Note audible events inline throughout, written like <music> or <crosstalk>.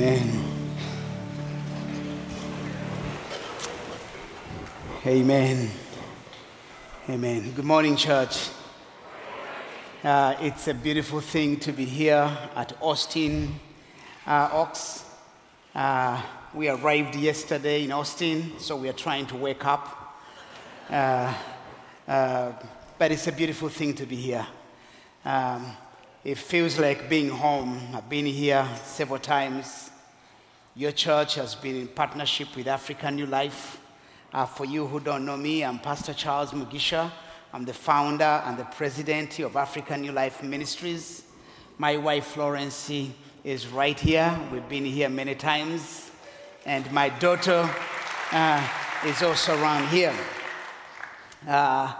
Amen. Amen. Amen. Good morning, church. Uh, it's a beautiful thing to be here at Austin, uh, Oaks. Uh, we arrived yesterday in Austin, so we are trying to wake up. Uh, uh, but it's a beautiful thing to be here. Um, it feels like being home. I've been here several times. Your church has been in partnership with African New Life. Uh, for you who don't know me, I'm Pastor Charles Mugisha. I'm the founder and the president of African New Life Ministries. My wife Florence is right here. We've been here many times. And my daughter uh, is also around here. Uh,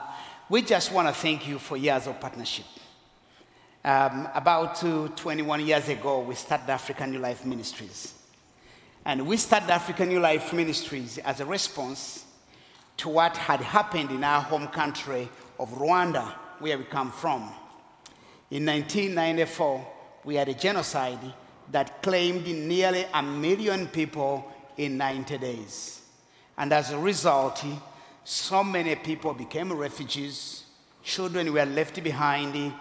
we just want to thank you for years of partnership. Um, about uh, 21 years ago, we started African New Life Ministries. And we started African New Life Ministries as a response to what had happened in our home country of Rwanda, where we come from. In 1994, we had a genocide that claimed nearly a million people in 90 days. And as a result, so many people became refugees, children were left behind,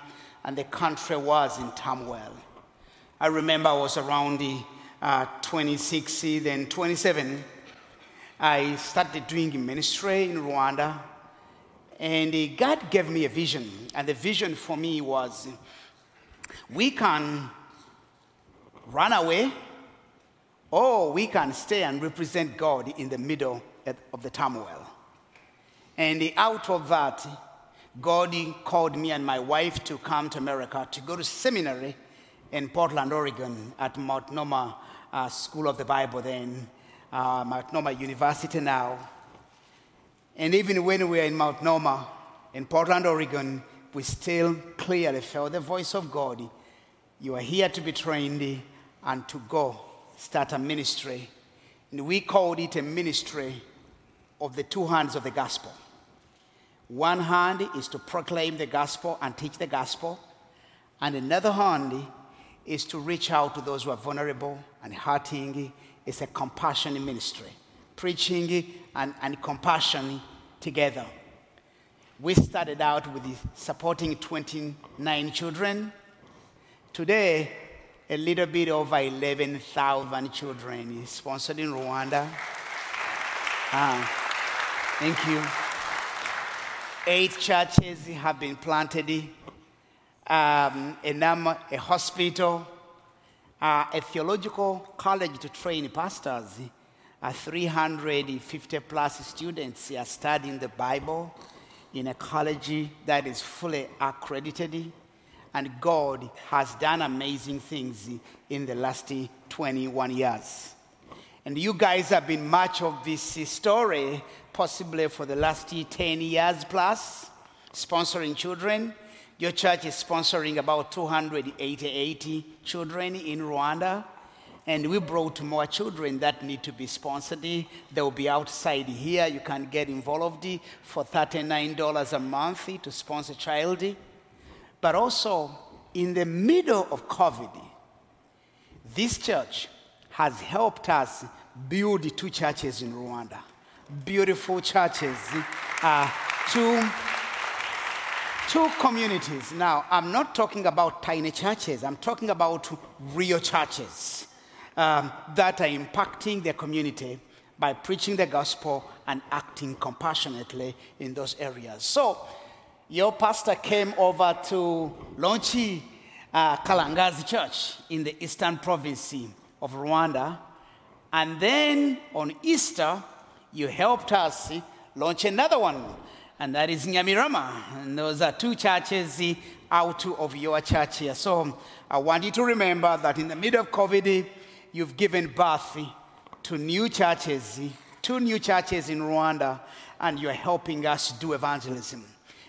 and the country was in turmoil. I remember I was around the uh, 26, then 27. I started doing ministry in Rwanda, and God gave me a vision. And the vision for me was we can run away, or we can stay and represent God in the middle of the turmoil. And out of that, God called me and my wife to come to America to go to seminary in Portland, Oregon, at Multnomah uh, School of the Bible, then uh, Multnomah University now. And even when we were in Multnomah, in Portland, Oregon, we still clearly felt the voice of God. You are here to be trained and to go start a ministry. And we called it a ministry of the two hands of the gospel. One hand is to proclaim the gospel and teach the gospel, and another hand is to reach out to those who are vulnerable and hurting. It's a compassion ministry, preaching and, and compassion together. We started out with supporting 29 children. Today, a little bit over 11,000 children sponsored in Rwanda. Uh, thank you. Eight churches have been planted, um, a, number, a hospital, uh, a theological college to train pastors. Uh, 350 plus students are studying the Bible in a college that is fully accredited. And God has done amazing things in the last 21 years. And you guys have been much of this story possibly for the last 10 years plus, sponsoring children. Your church is sponsoring about 288 children in Rwanda. And we brought more children that need to be sponsored. They will be outside here. You can get involved for $39 a month to sponsor a child. But also, in the middle of COVID, this church has helped us build two churches in Rwanda beautiful churches, uh, two, two communities. Now, I'm not talking about tiny churches, I'm talking about real churches um, that are impacting their community by preaching the gospel and acting compassionately in those areas. So, your pastor came over to Lonchi uh, Kalangazi Church in the eastern province of Rwanda. And then on Easter, you helped us launch another one, and that is Nyamirama. And those are two churches out of your church here. So I want you to remember that in the middle of COVID, you've given birth to new churches, two new churches in Rwanda, and you're helping us do evangelism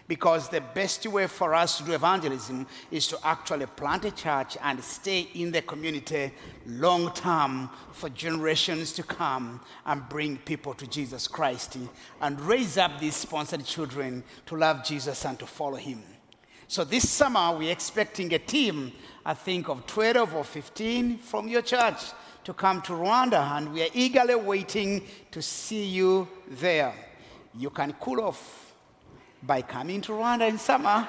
because the best way for us to do evangelism is to actually plant a church and stay in the community long term for generations to come and bring people to Jesus Christ and raise up these sponsored children to love Jesus and to follow him. So this summer, we're expecting a team I think, of 12 or 15 from your church to come to Rwanda, and we are eagerly waiting to see you there. You can cool off by coming to Rwanda in summer.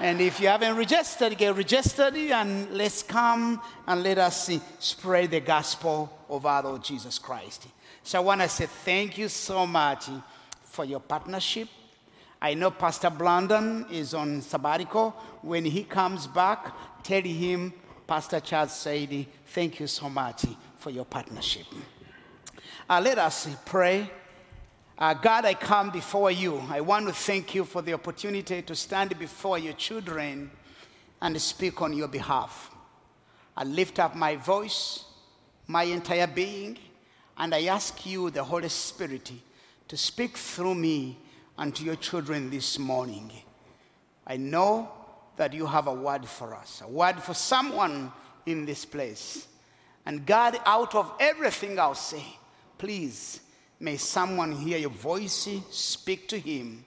And if you haven't registered, get registered and let's come and let us spread the gospel of our Lord Jesus Christ. So I want to say thank you so much for your partnership. I know Pastor Blandon is on sabbatical. When he comes back, tell him Pastor Charles said, thank you so much for your partnership. Uh, let us pray uh, God, I come before you. I want to thank you for the opportunity to stand before your children and speak on your behalf. I lift up my voice, my entire being, and I ask you, the Holy Spirit, to speak through me and to your children this morning. I know that you have a word for us, a word for someone in this place. And God, out of everything I'll say, please May someone hear your voice, speak to him.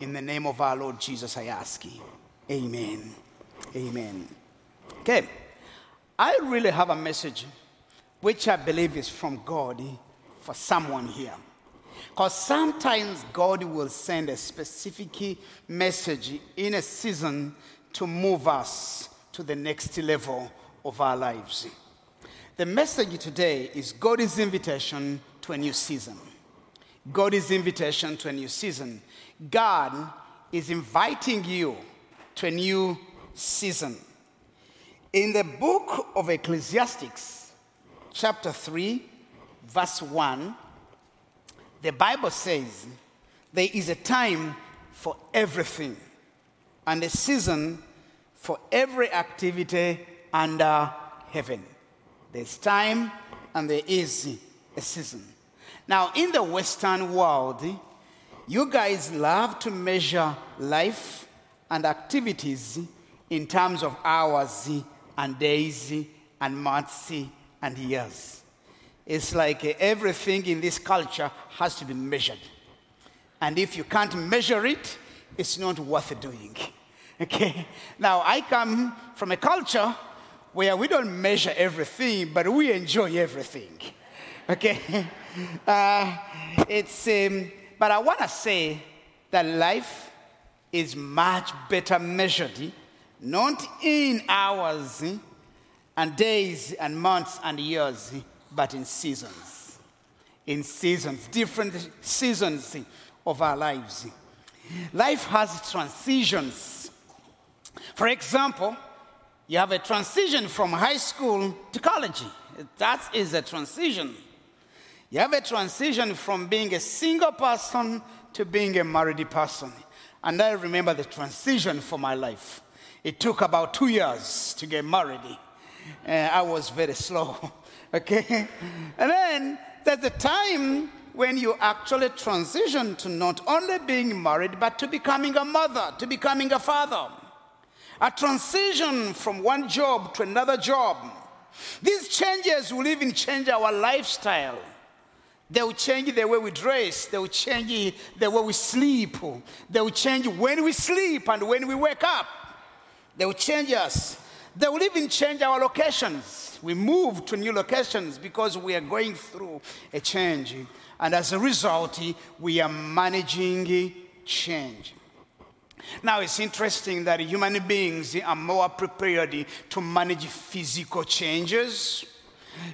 In the name of our Lord Jesus, I ask you. Amen. Amen. Okay, I really have a message which I believe is from God for someone here. Because sometimes God will send a specific message in a season to move us to the next level of our lives. The message today is God's invitation to a new season. God God's invitation to a new season. God is inviting you to a new season. In the book of Ecclesiastics, chapter 3, verse 1, the Bible says there is a time for everything and a season for every activity under heaven. There's time and there is a season. Now, in the Western world, you guys love to measure life and activities in terms of hours and days and months and years. It's like everything in this culture has to be measured. And if you can't measure it, it's not worth doing. <laughs> Okay? Now, I come from a culture where we don't measure everything, but we enjoy everything. <laughs> Okay? Uh, it's, um, but I want to say that life is much better measured, not in hours eh, and days and months and years, eh, but in seasons. In seasons, different seasons of our lives. Life has transitions. For example, you have a transition from high school to college. That is a transition. You have a transition from being a single person to being a married person. And I remember the transition for my life. It took about two years to get married. Uh, I was very slow. <laughs> okay? And then there's a time when you actually transition to not only being married, but to becoming a mother, to becoming a father. A transition from one job to another job. These changes will even change our lifestyle. They will change the way we dress. They will change the way we sleep. They will change when we sleep and when we wake up. They will change us. They will even change our locations. We move to new locations because we are going through a change. And as a result, we are managing change. Now, it's interesting that human beings are more prepared to manage physical changes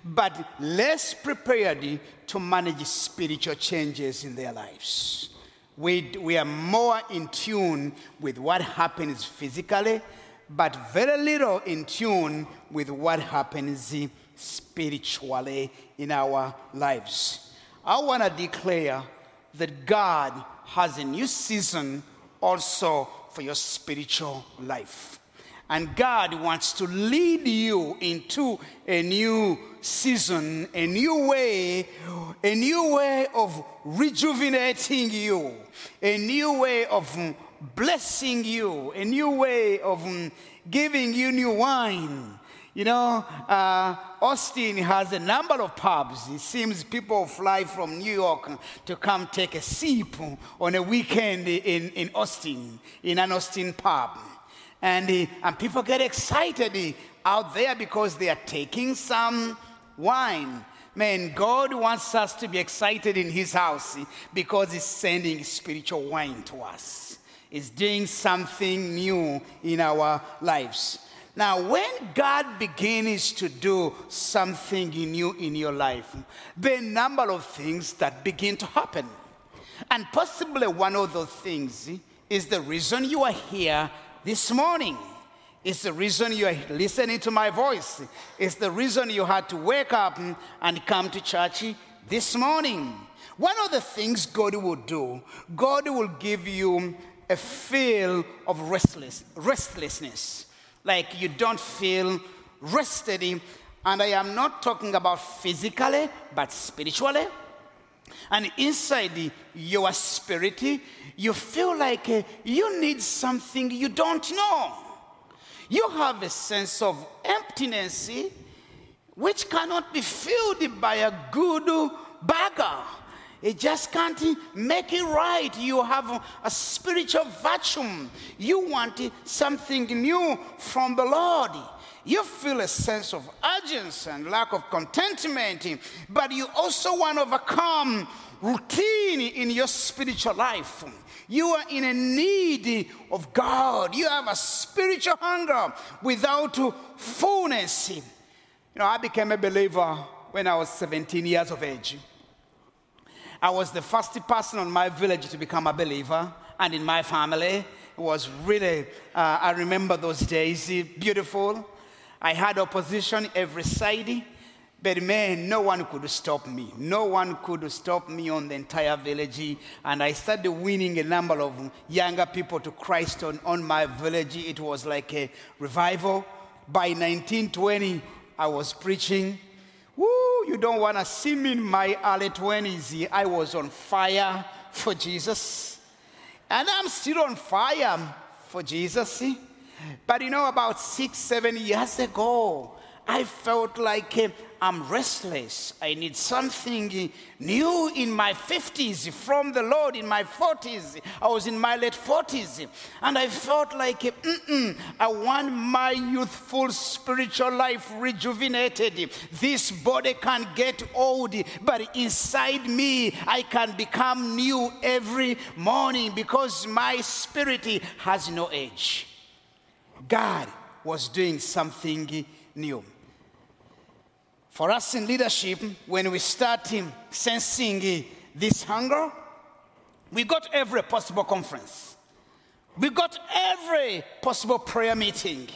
but less prepared to manage spiritual changes in their lives. We, we are more in tune with what happens physically, but very little in tune with what happens spiritually in our lives. I want to declare that God has a new season also for your spiritual life. And God wants to lead you into a new season, a new way, a new way of rejuvenating you, a new way of blessing you, a new way of giving you new wine. You know, uh, Austin has a number of pubs. It seems people fly from New York to come take a sip on a weekend in, in Austin, in an Austin pub. And, uh, and people get excited eh, out there because they are taking some wine. Man, God wants us to be excited in His house eh, because He's sending spiritual wine to us. He's doing something new in our lives. Now, when God begins to do something new in your life, there are a number of things that begin to happen. And possibly one of those things is the reason you are here this morning. It's the reason you are listening to my voice. It's the reason you had to wake up and come to church this morning. One of the things God will do, God will give you a feel of restless, restlessness. Like you don't feel rested. And I am not talking about physically, but spiritually. And inside your spirit, you feel like uh, you need something you don't know you have a sense of emptiness which cannot be filled by a good burger. It just can't make it right. You have a spiritual vacuum. You want something new from the Lord. You feel a sense of urgency and lack of contentment, but you also want to overcome routine in your spiritual life. You are in a need of God. You have a spiritual hunger without fullness. You know, I became a believer when I was 17 years of age. I was the first person in my village to become a believer, and in my family, it was really, uh, I remember those days, beautiful. I had opposition every side. But man, no one could stop me. No one could stop me on the entire village. And I started winning a number of younger people to Christ on, on my village. It was like a revival. By 1920, I was preaching. Woo, you don't want to see me in my early 20s. I was on fire for Jesus. And I'm still on fire for Jesus. But you know, about six, seven years ago, I felt like um, I'm restless. I need something new in my 50s from the Lord in my 40s. I was in my late 40s. And I felt like, I want my youthful spiritual life rejuvenated. This body can get old, but inside me, I can become new every morning because my spirit has no age. God was doing something new. For us in leadership, when we start sensing this hunger, we got every possible conference. We got every possible prayer meeting.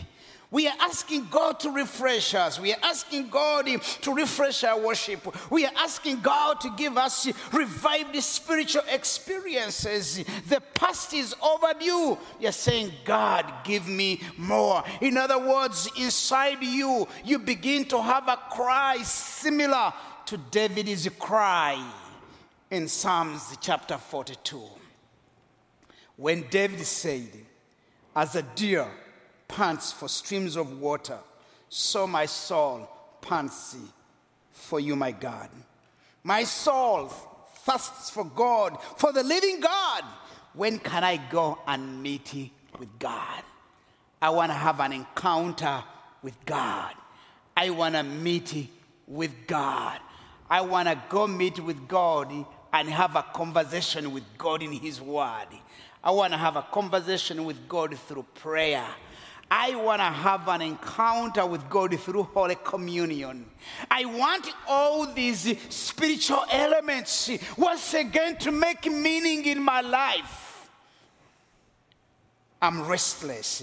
We are asking God to refresh us. We are asking God to refresh our worship. We are asking God to give us revived spiritual experiences. The past is overdue. You're saying, God, give me more. In other words, inside you, you begin to have a cry similar to David's cry in Psalms chapter 42. When David said, As a deer, pants for streams of water, so my soul pants for you, my God. My soul thirsts for God, for the living God. When can I go and meet with God? I want to have an encounter with God. I want to meet with God. I want to go meet with God and have a conversation with God in His Word. I want to have a conversation with God through prayer. I want to have an encounter with God through Holy Communion. I want all these spiritual elements once again to make meaning in my life. I'm restless.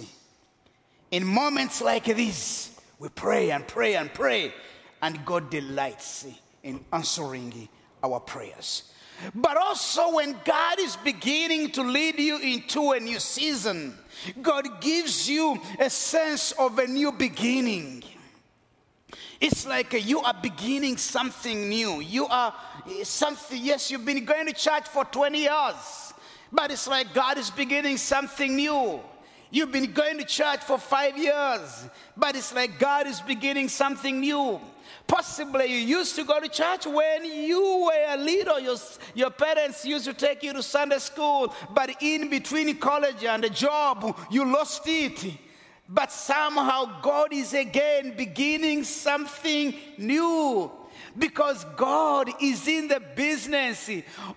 In moments like this, we pray and pray and pray, and God delights in answering our prayers. But also, when God is beginning to lead you into a new season, God gives you a sense of a new beginning. It's like you are beginning something new. You are something, yes, you've been going to church for 20 years, but it's like God is beginning something new. You've been going to church for five years, but it's like God is beginning something new. Possibly you used to go to church when you were a little. Your, your parents used to take you to Sunday school, but in between college and a job, you lost it. But somehow God is again beginning something new because God is in the business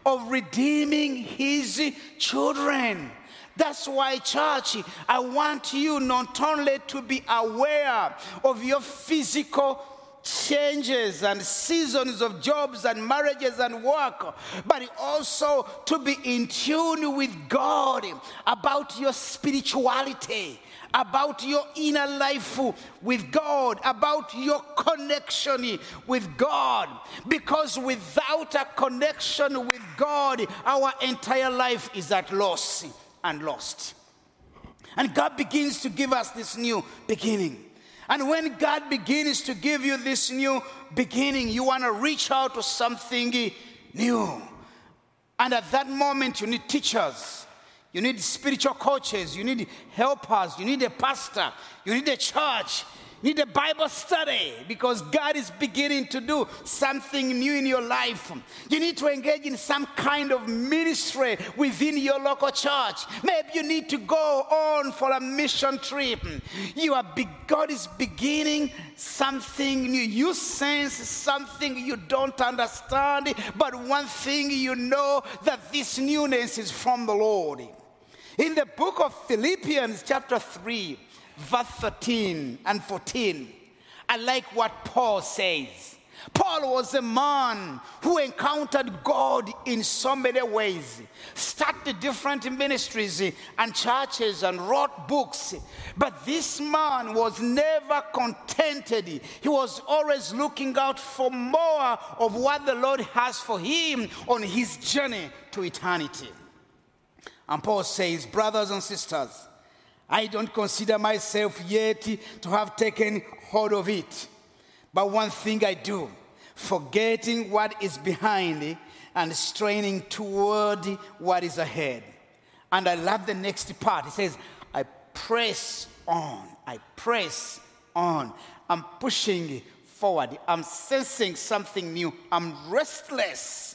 of redeeming his children. That's why, church, I want you not only to be aware of your physical changes and seasons of jobs and marriages and work, but also to be in tune with God about your spirituality about your inner life with God, about your connection with God. Because without a connection with God, our entire life is at loss and lost. And God begins to give us this new beginning. And when God begins to give you this new beginning, you want to reach out to something new. And at that moment, you need teachers you need spiritual coaches. You need helpers. You need a pastor. You need a church. Need a Bible study because God is beginning to do something new in your life. You need to engage in some kind of ministry within your local church. Maybe you need to go on for a mission trip. You are be- God is beginning something new. You sense something you don't understand, but one thing you know that this newness is from the Lord. In the book of Philippians, chapter 3, verse 13 and 14, I like what Paul says. Paul was a man who encountered God in so many ways, started different ministries and churches and wrote books. But this man was never contented. He was always looking out for more of what the Lord has for him on his journey to eternity. And Paul says, Brothers and sisters, I don't consider myself yet to have taken hold of it. But one thing I do, forgetting what is behind and straining toward what is ahead. And I love the next part. It says, I press on. I press on. I'm pushing forward. I'm sensing something new. I'm restless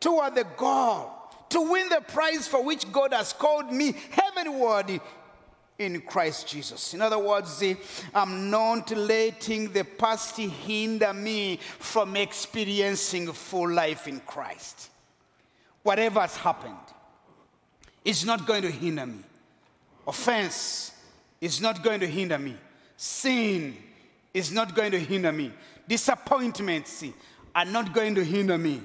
toward the goal to win the prize for which God has called me heavenward in Christ Jesus. In other words, I'm not letting the past hinder me from experiencing full life in Christ. Whatever has happened is not going to hinder me. Offense is not going to hinder me. Sin is not going to hinder me. Disappointments are not going to hinder me.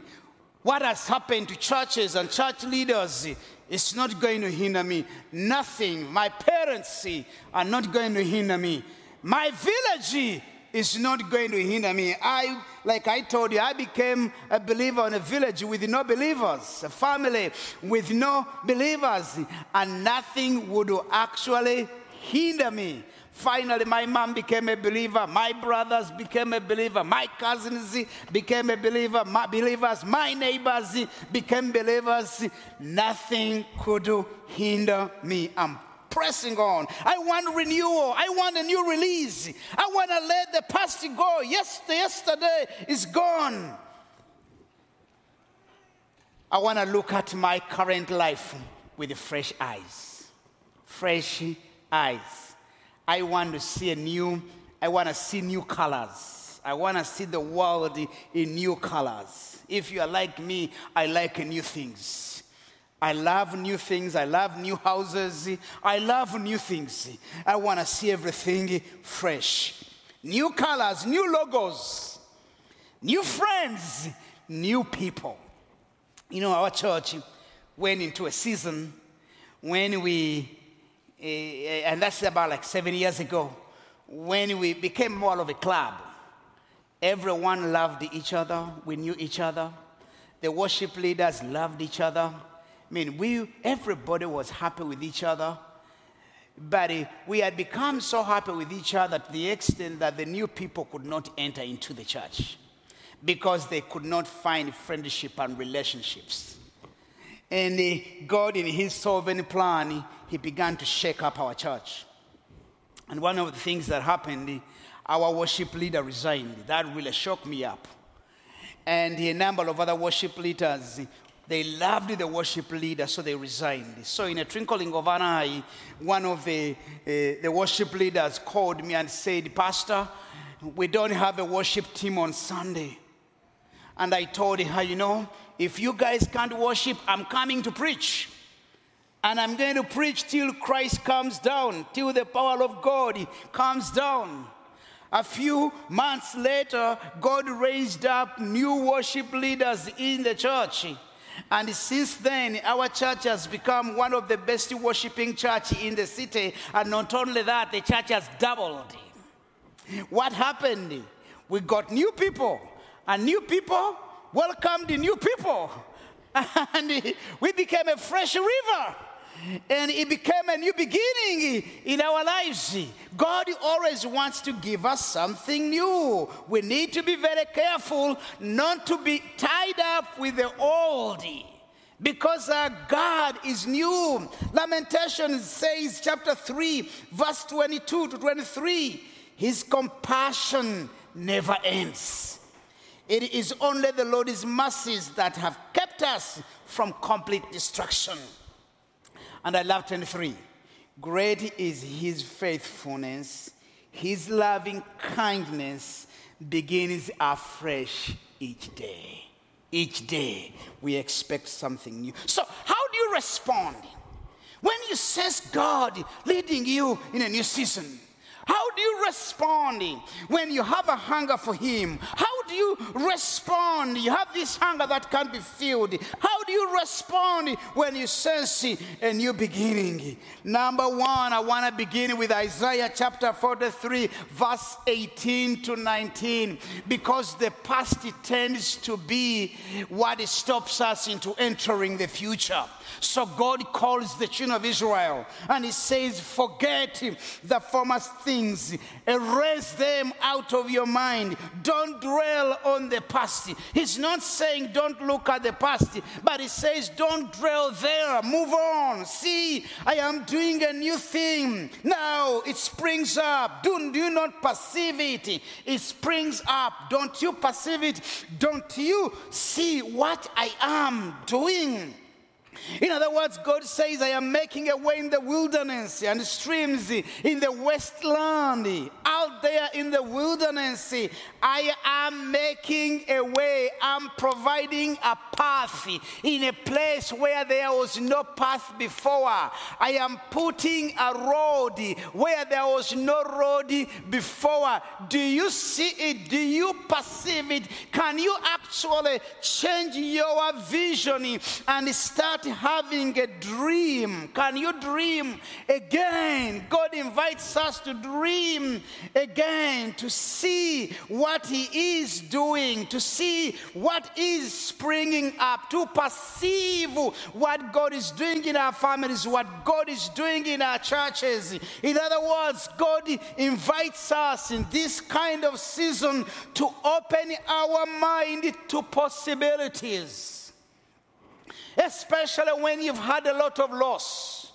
What has happened to churches and church leaders is not going to hinder me. Nothing. My parents are not going to hinder me. My village is not going to hinder me. I, like I told you, I became a believer in a village with no believers, a family with no believers, and nothing would actually hinder me Finally, my mom became a believer. My brothers became a believer. My cousins became a believer. My believers, my neighbors became believers. Nothing could hinder me. I'm pressing on. I want renewal. I want a new release. I want to let the past go. Yes, yesterday is gone. I want to look at my current life with fresh eyes. Fresh eyes. I want to see a new, I want to see new colors. I want to see the world in new colors. If you are like me, I like new things. I love new things. I love new houses. I love new things. I want to see everything fresh. New colors, new logos, new friends, new people. You know, our church went into a season when we and that's about like seven years ago, when we became more of a club. Everyone loved each other. We knew each other. The worship leaders loved each other. I mean, we, everybody was happy with each other. But uh, we had become so happy with each other to the extent that the new people could not enter into the church because they could not find friendship and relationships. And uh, God, in His sovereign plan, he began to shake up our church. And one of the things that happened, our worship leader resigned. That really shocked me up. And a number of other worship leaders, They loved the worship leader, so they resigned. So, in a twinkling of an eye, one of the, uh, the worship leaders called me and said, Pastor, we don't have a worship team on Sunday. And I told her, you know, if you guys can't worship, I'm coming to preach. And I'm going to preach till Christ comes down, till the power of God comes down. A few months later, God raised up new worship leaders in the church. And since then, our church has become one of the best worshiping church in the city. And not only that, the church has doubled. What happened? We got new people, and new people welcomed the new people. <laughs> And we became a fresh river and it became a new beginning in our lives. God always wants to give us something new. We need to be very careful not to be tied up with the old because our God is new. Lamentation says, chapter 3, verse 22 to 23, His compassion never ends. It is only the Lord's mercies that have kept us from complete destruction. And I love 23. Great is his faithfulness, his loving kindness begins afresh each day. Each day we expect something new. So, how do you respond when you sense God leading you in a new season? How do you respond when you have a hunger for Him? How do you respond? You have this hunger that can't be filled. How do you respond when you sense a new beginning? Number one, I want to begin with Isaiah chapter 43, verse 18 to 19, because the past tends to be what stops us into entering the future. So God calls the children of Israel and He says, Forget the former things, erase them out of your mind. Don't dwell on the past. He's not saying don't look at the past, but He says, Don't dwell there. Move on. See, I am doing a new thing. Now it springs up. Do, do you not perceive it? It springs up. Don't you perceive it? Don't you see what I am doing? In other words, God says, I am making a way in the wilderness and streams in the wasteland. Out there in the wilderness, I am making a way. I'm providing a path in a place where there was no path before. I am putting a road where there was no road before. Do you see it? Do you perceive it? Can you actually change your vision and start having a dream. Can you dream again? God invites us to dream again, to see what He is doing, to see what is springing up, to perceive what God is doing in our families, what God is doing in our churches. In other words, God invites us in this kind of season to open our mind to possibilities especially when you've had a lot of loss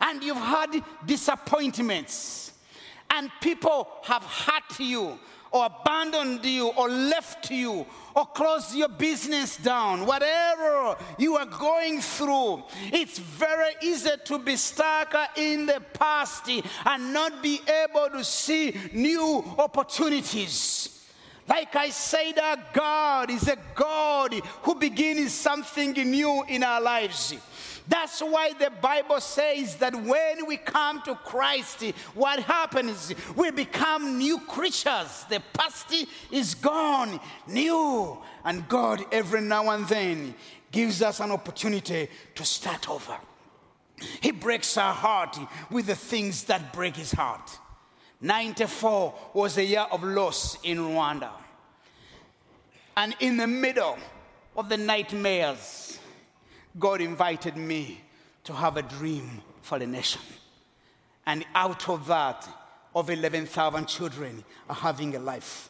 and you've had disappointments and people have hurt you or abandoned you or left you or closed your business down, whatever you are going through, it's very easy to be stuck in the past and not be able to see new opportunities. Like I said, our God is a God who begins something new in our lives. That's why the Bible says that when we come to Christ, what happens? We become new creatures. The past is gone, new. And God, every now and then, gives us an opportunity to start over. He breaks our heart with the things that break his heart. 94 was a year of loss in Rwanda. And in the middle of the nightmares, God invited me to have a dream for the nation. And out of that, of 11,000 children are having a life.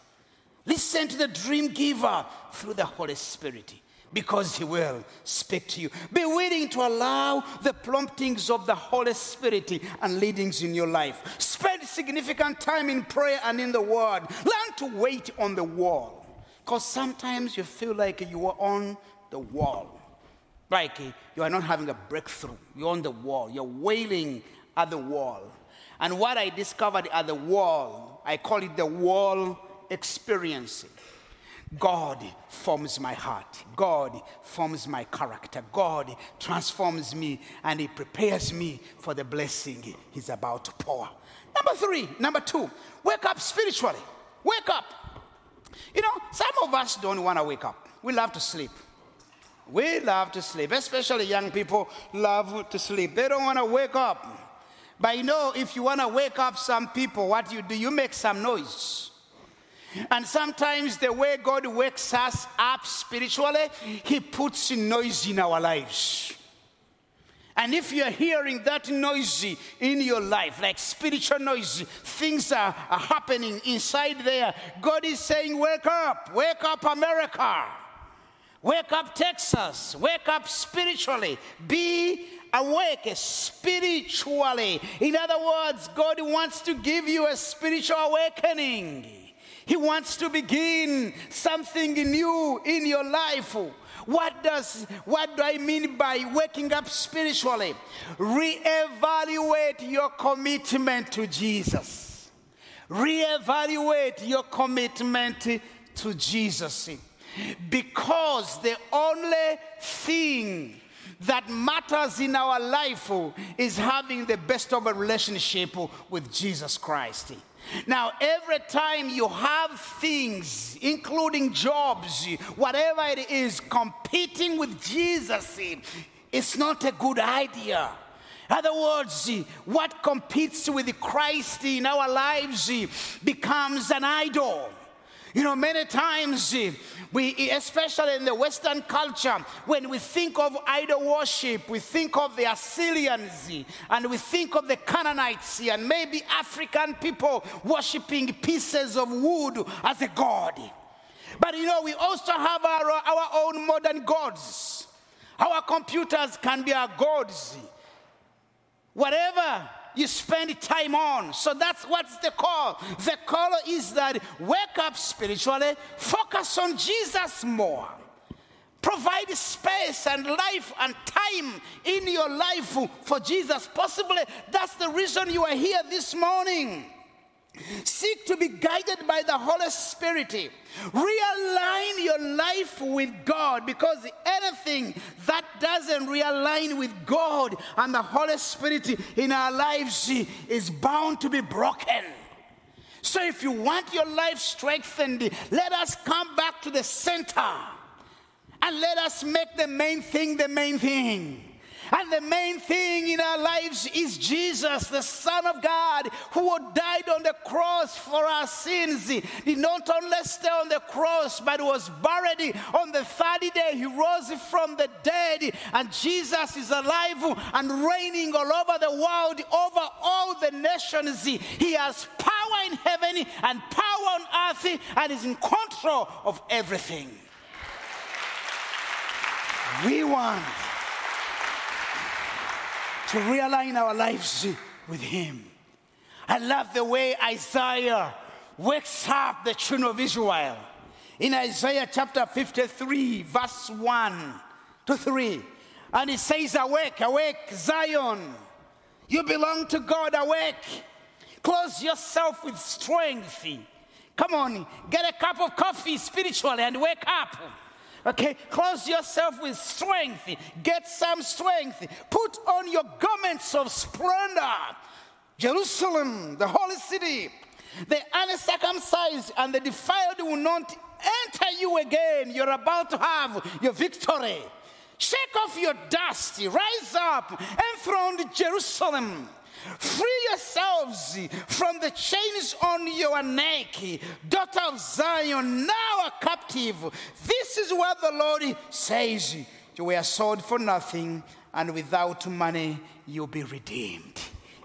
Listen to the dream giver through the Holy Spirit because he will speak to you. Be willing to allow the promptings of the Holy Spirit and leadings in your life. Spend significant time in prayer and in the Word. Learn to wait on the wall. Because sometimes you feel like you are on the wall. Like you are not having a breakthrough. You're on the wall. You're wailing at the wall. And what I discovered at the wall, I call it the wall experience. God forms my heart. God forms my character. God transforms me and He prepares me for the blessing He's about to pour. Number three, number two, wake up spiritually. Wake up. You know, some of us don't want to wake up. We love to sleep. We love to sleep, especially young people love to sleep. They don't want to wake up. But you know, if you want to wake up some people, what you do, you make some noise. And sometimes the way God wakes us up spiritually, He puts noise in our lives. And if you're hearing that noise in your life, like spiritual noise, things are, are happening inside there, God is saying, Wake up, wake up, America. Wake up, Texas. Wake up spiritually. Be awake spiritually. In other words, God wants to give you a spiritual awakening. He wants to begin something new in your life. What does what do I mean by waking up spiritually? Reevaluate your commitment to Jesus. Reevaluate your commitment to Jesus. Because the only thing that matters in our life is having the best of a relationship with Jesus Christ. Now, every time you have things, including jobs, whatever it is, competing with Jesus, it's not a good idea. In other words, what competes with Christ in our lives becomes an idol. You know, many times eh, we, especially in the Western culture, when we think of idol worship, we think of the Assyrians eh, and we think of the Canaanites eh, and maybe African people worshiping pieces of wood as a god. But you know, we also have our, our own modern gods. Our computers can be our gods. Whatever you spend time on. So that's what's the call. The call is that wake up spiritually, focus on Jesus more. Provide space and life and time in your life for Jesus. Possibly that's the reason you are here this morning. Seek to be guided by the Holy Spirit. Realign your life with God because anything that doesn't realign with God and the Holy Spirit in our lives is bound to be broken. So, if you want your life strengthened, let us come back to the center and let us make the main thing the main thing. And the main thing in our lives is Jesus, the Son of God, who died on the cross for our sins. He did not only stay on the cross, but was buried. On the third day, he rose from the dead. And Jesus is alive and reigning all over the world, over all the nations. He has power in heaven and power on earth and is in control of everything. We want to realign our lives with Him. I love the way Isaiah wakes up the children of Israel. In Isaiah chapter 53, verse 1 to 3, and it says, Awake, awake, Zion. You belong to God, awake. Close yourself with strength. Come on, get a cup of coffee spiritually and wake up. Okay, clothe yourself with strength. Get some strength. Put on your garments of splendor. Jerusalem, the holy city, the uncircumcised and the defiled will not enter you again. You're about to have your victory. Shake off your dust, rise up, enthroned Jerusalem. Free yourselves from the chains on your neck, daughter of Zion, now a captive. This is what the Lord says You were sold for nothing, and without money, you'll be redeemed.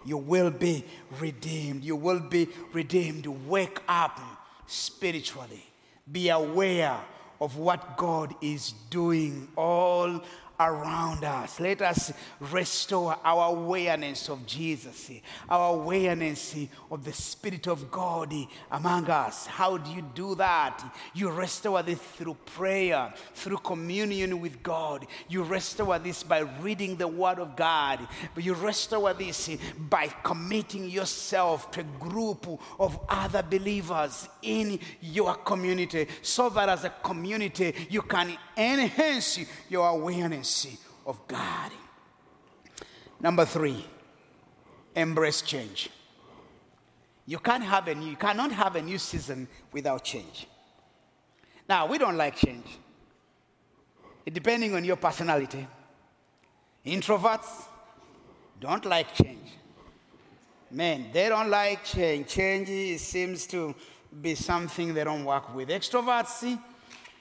You will be redeemed. You will be redeemed. Wake up spiritually. Be aware of what God is doing all around us. Let us restore our awareness of Jesus, our awareness of the Spirit of God among us. How do you do that? You restore this through prayer, through communion with God. You restore this by reading the Word of God. But you restore this by committing yourself to a group of other believers in your community so that as a community you can enhance your awareness of God. Number three, embrace change. You can't have a new, you cannot have a new season without change. Now, we don't like change. Depending on your personality, introverts don't like change. Men, they don't like change. Change seems to be something they don't work with. Extroverts,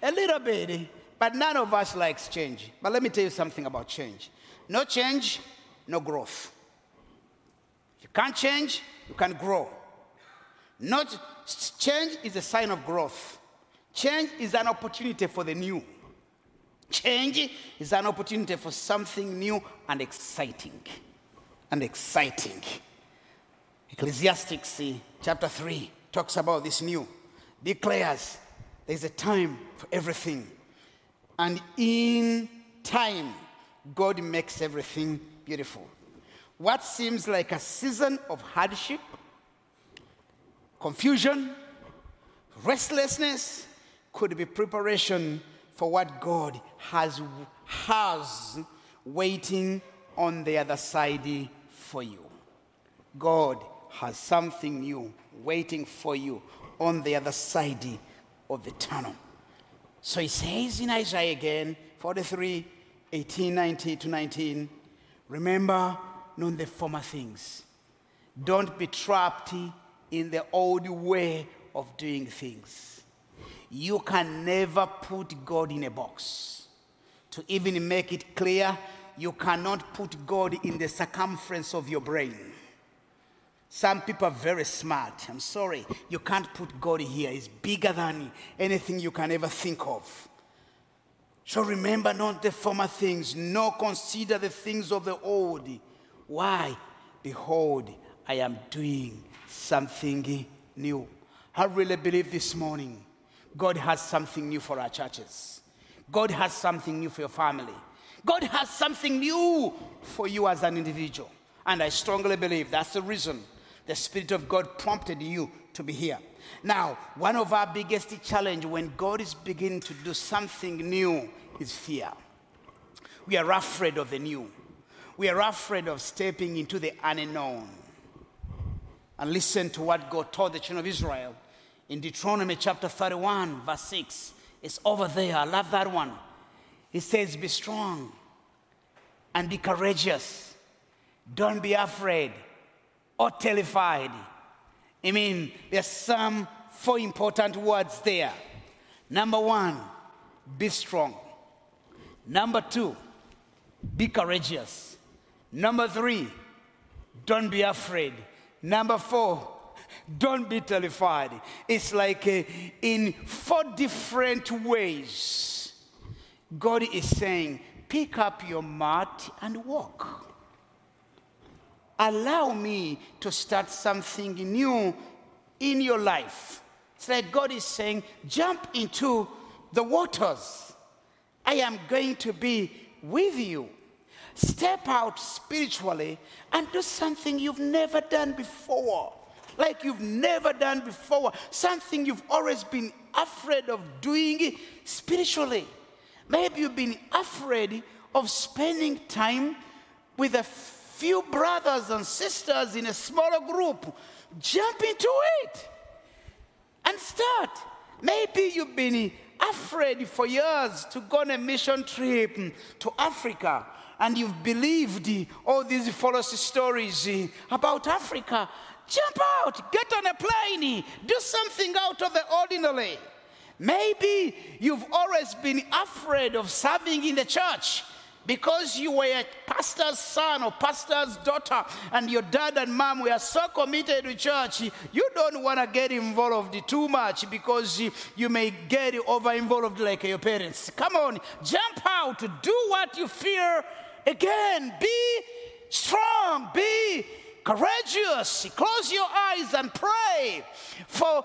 a little bit, but none of us likes change. But let me tell you something about change. No change, no growth. You can't change, you can grow. Not change is a sign of growth. Change is an opportunity for the new. Change is an opportunity for something new and exciting. And exciting. Ecclesiastes eh, chapter 3 talks about this new, declares there's a time for everything. And in time, God makes everything beautiful. What seems like a season of hardship, confusion, restlessness could be preparation for what God has, has waiting on the other side for you. God has something new waiting for you on the other side of the tunnel. So he says in Isaiah again, 43, 18, 19 to 19, remember not the former things. Don't be trapped in the old way of doing things. You can never put God in a box. To even make it clear, you cannot put God in the circumference of your brain. Some people are very smart. I'm sorry. You can't put God here. He's bigger than anything you can ever think of. So remember not the former things, nor consider the things of the old. Why? Behold, I am doing something new. I really believe this morning God has something new for our churches. God has something new for your family. God has something new for you as an individual. And I strongly believe that's the reason the Spirit of God prompted you to be here. Now, one of our biggest challenge when God is beginning to do something new is fear. We are afraid of the new. We are afraid of stepping into the unknown. And listen to what God told the children of Israel in Deuteronomy chapter 31, verse 6. It's over there. I love that one. It says, Be strong and be courageous. Don't be afraid or terrified. I mean, there's some four important words there. Number one, be strong. Number two, be courageous. Number three, don't be afraid. Number four, <laughs> don't be terrified. It's like uh, in four different ways, God is saying, pick up your mat and walk allow me to start something new in your life. It's like God is saying, jump into the waters. I am going to be with you. Step out spiritually and do something you've never done before. Like you've never done before. Something you've always been afraid of doing spiritually. Maybe you've been afraid of spending time with a few brothers and sisters in a smaller group, jump into it and start. Maybe you've been afraid for years to go on a mission trip to Africa and you've believed all these false stories about Africa. Jump out, get on a plane, do something out of the ordinary. Maybe you've always been afraid of serving in the church because you were a pastor's son or pastor's daughter and your dad and mom were so committed to church, you don't want to get involved too much because you may get over involved like your parents. Come on, jump out, do what you fear again. Be strong, be courageous. Close your eyes and pray for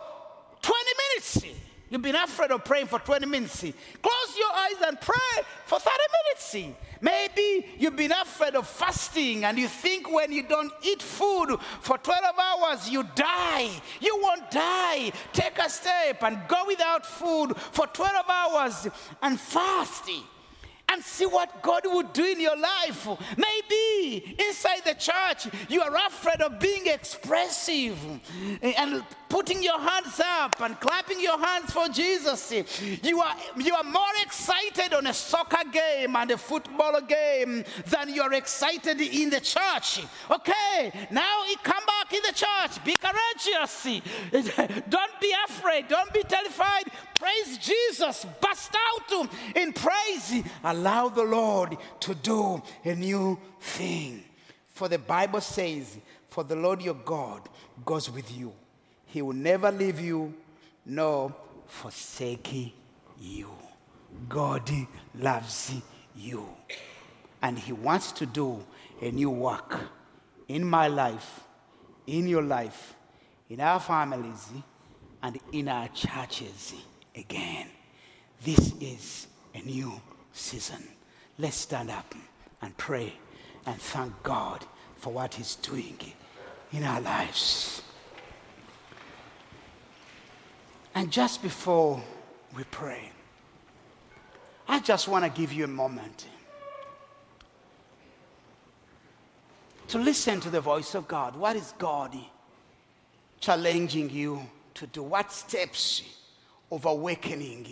20 minutes. You've been afraid of praying for 20 minutes. Close your eyes and pray for 30 minutes. Maybe you've been afraid of fasting and you think when you don't eat food for 12 hours, you die. You won't die. Take a step and go without food for 12 hours and fast and see what God would do in your life. Maybe inside the church, you are afraid of being expressive and putting your hands up and clapping your hands for Jesus. You are, you are more excited on a soccer game and a football game than you're excited in the church. Okay, now it come back in the church. Be courageous. Don't be afraid. Don't be terrified. Praise Jesus. Bust out in praise. Allow the Lord to do a new thing. For the Bible says, For the Lord your God goes with you he will never leave you nor forsake you. God loves you. And He wants to do a new work in my life, in your life, in our families, and in our churches again. This is a new season. Let's stand up and pray and thank God for what He's doing in our lives. And just before we pray, I just want to give you a moment to listen to the voice of God. What is God challenging you to do? What steps of awakening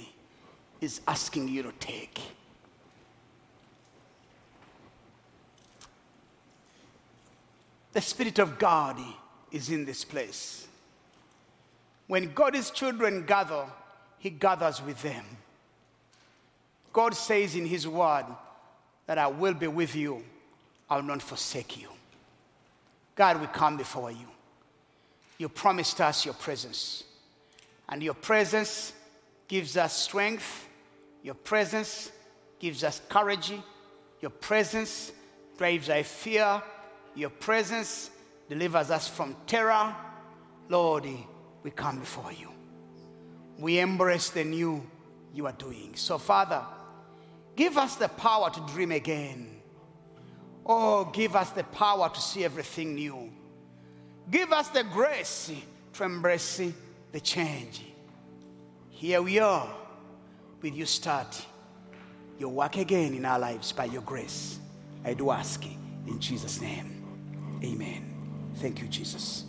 is asking you to take? The Spirit of God is in this place. When God's children gather, He gathers with them. God says in His word that I will be with you, I will not forsake you. God, we come before you. You promised us your presence, and your presence gives us strength, your presence gives us courage, your presence drives away fear, your presence delivers us from terror. Lord, we come before you. We embrace the new you are doing. So, Father, give us the power to dream again. Oh, give us the power to see everything new. Give us the grace to embrace the change. Here we are with you start your work again in our lives by your grace. I do ask in Jesus' name. Amen. Thank you, Jesus.